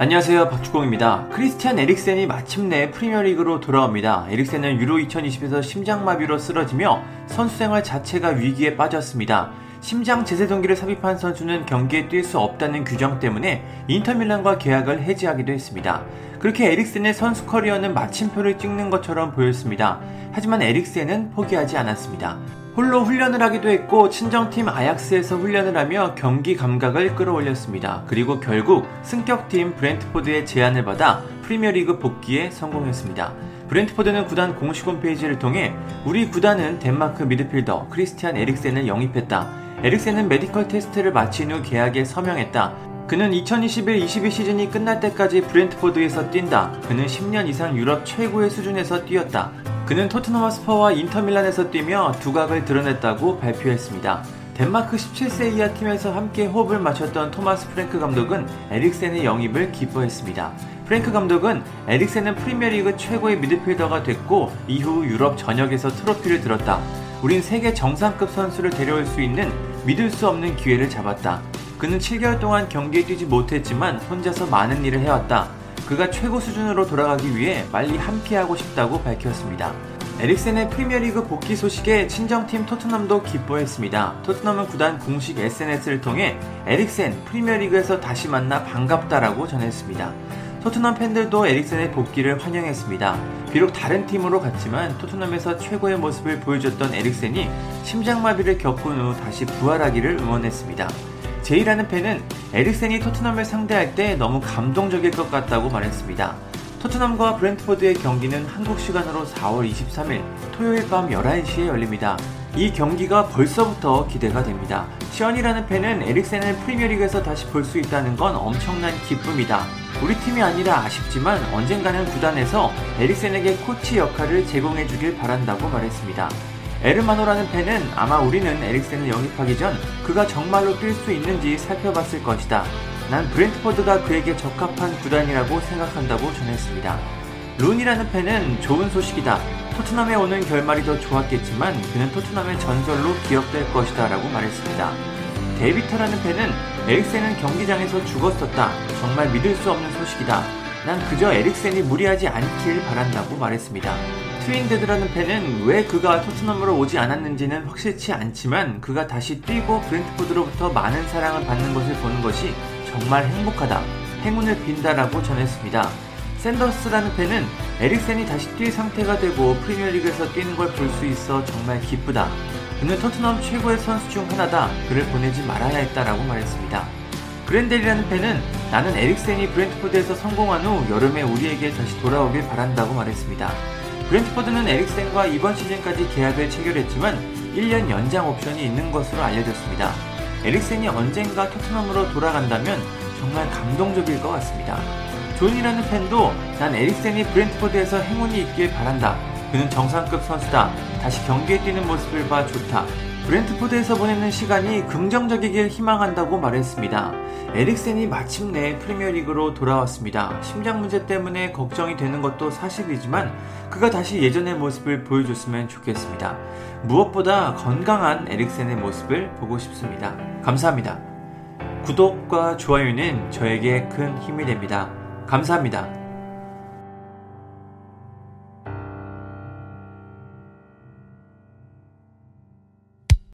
안녕하세요 박주공입니다. 크리스티안 에릭센이 마침내 프리미어리그로 돌아옵니다. 에릭센은 유로 2020에서 심장마비로 쓰러지며 선수 생활 자체가 위기에 빠졌습니다. 심장 제세동기를 삽입한 선수는 경기에 뛸 수 없다는 규정 때문에 인터밀란과 계약을 해지하기도 했습니다. 그렇게 에릭센의 선수 커리어는 마침표를 찍는 것처럼 보였습니다. 하지만 에릭센은 포기하지 않았습니다. 홀로 훈련을 하기도 했고 친정팀 아약스에서 훈련을 하며 경기 감각을 끌어올렸습니다. 그리고 결국 승격팀 브렌트포드의 제안을 받아 프리미어리그 복귀에 성공했습니다. 브렌트포드는 구단 공식 홈페이지를 통해 우리 구단은 덴마크 미드필더 크리스티안 에릭센을 영입했다. 에릭센은 메디컬 테스트를 마친 후 계약에 서명했다. 그는 2021-22 시즌이 끝날 때까지 브렌트포드에서 뛴다. 그는 10년 이상 유럽 최고의 수준에서 뛰었다. 그는 토트넘 핫스퍼와 인터밀란에서 뛰며 두각을 드러냈다고 발표했습니다. 덴마크 17세 이하 팀에서 함께 호흡을 맞췄던 토마스 프랭크 감독은 에릭센의 영입을 기뻐했습니다. 프랭크 감독은 에릭센은 프리미어리그 최고의 미드필더가 됐고 이후 유럽 전역에서 트로피를 들었다. 우린 세계 정상급 선수를 데려올 수 있는 믿을 수 없는 기회를 잡았다. 그는 7개월 동안 경기에 뛰지 못했지만 혼자서 많은 일을 해왔다. 그가 최고 수준으로 돌아가기 위해 빨리 함께하고 싶다고 밝혔습니다. 에릭센의 프리미어리그 복귀 소식에 친정팀 토트넘도 기뻐했습니다. 토트넘은 구단 공식 SNS를 통해 에릭센 프리미어리그에서 다시 만나 반갑다라고 전했습니다. 토트넘 팬들도 에릭센의 복귀를 환영했습니다. 비록 다른 팀으로 갔지만 토트넘에서 최고의 모습을 보여줬던 에릭센이 심장마비를 겪은 후 다시 부활하기를 응원했습니다. 제이라는 팬은 에릭센이 토트넘을 상대할 때 너무 감동적일 것 같다고 말했습니다. 토트넘과 브렌트포드의 경기는 한국 시간으로 4월 23일 토요일 밤 11시에 열립니다. 이 경기가 벌써부터 기대가 됩니다. 시언이라는 팬은 에릭센을 프리미어리그에서 다시 볼 수 있다는 건 엄청난 기쁨이다. 우리 팀이 아니라 아쉽지만 언젠가는 구단에서 에릭센에게 코치 역할을 제공해 주길 바란다고 말했습니다. 에르마노라는 팬은 아마 우리는 에릭센을 영입하기 전 그가 정말로 뛸 수 있는지 살펴봤을 것이다. 난 브렌트포드가 그에게 적합한 구단이라고 생각한다고 전했습니다. 룬이라는 팬은 좋은 소식이다. 토트넘에 오는 결말이 더 좋았겠지만 그는 토트넘의 전설로 기억될 것이다 라고 말했습니다. 데이비터라는 팬은 에릭센은 경기장에서 죽었었다. 정말 믿을 수 없는 소식이다. 난 그저 에릭센이 무리하지 않길 바란다고 말했습니다. 트윈데드라는 팬은 왜 그가 토트넘으로 오지 않았는지는 확실치 않지만 그가 다시 뛰고 브렌트포드로부터 많은 사랑을 받는 것을 보는 것이 정말 행복하다. 행운을 빈다라고 전했습니다. 샌더스라는 팬은 에릭센이 다시 뛸 상태가 되고 프리미어리그에서 뛰는 걸 볼 수 있어 정말 기쁘다. 그는 토트넘 최고의 선수 중 하나다. 그를 보내지 말아야 했다라고 말했습니다. 그랜델이라는 팬은 나는 에릭센이 브렌트포드에서 성공한 후 여름에 우리에게 다시 돌아오길 바란다고 말했습니다. 브렌트포드는 에릭센과 이번 시즌까지 계약을 체결했지만 1년 연장 옵션이 있는 것으로 알려졌습니다. 에릭센이 언젠가 토트넘으로 돌아간다면 정말 감동적일 것 같습니다. 존이라는 팬도 난 에릭센이 브렌트포드에서 행운이 있길 바란다. 그는 정상급 선수다. 다시 경기에 뛰는 모습을 봐 좋다. 브렌트포드에서 보내는 시간이 긍정적이길 희망한다고 말했습니다. 에릭센이 마침내 프리미어리그로 돌아왔습니다. 심장 문제 때문에 걱정이 되는 것도 사실이지만 그가 다시 예전의 모습을 보여줬으면 좋겠습니다. 무엇보다 건강한 에릭센의 모습을 보고 싶습니다. 감사합니다. 구독과 좋아요는 저에게 큰 힘이 됩니다. 감사합니다.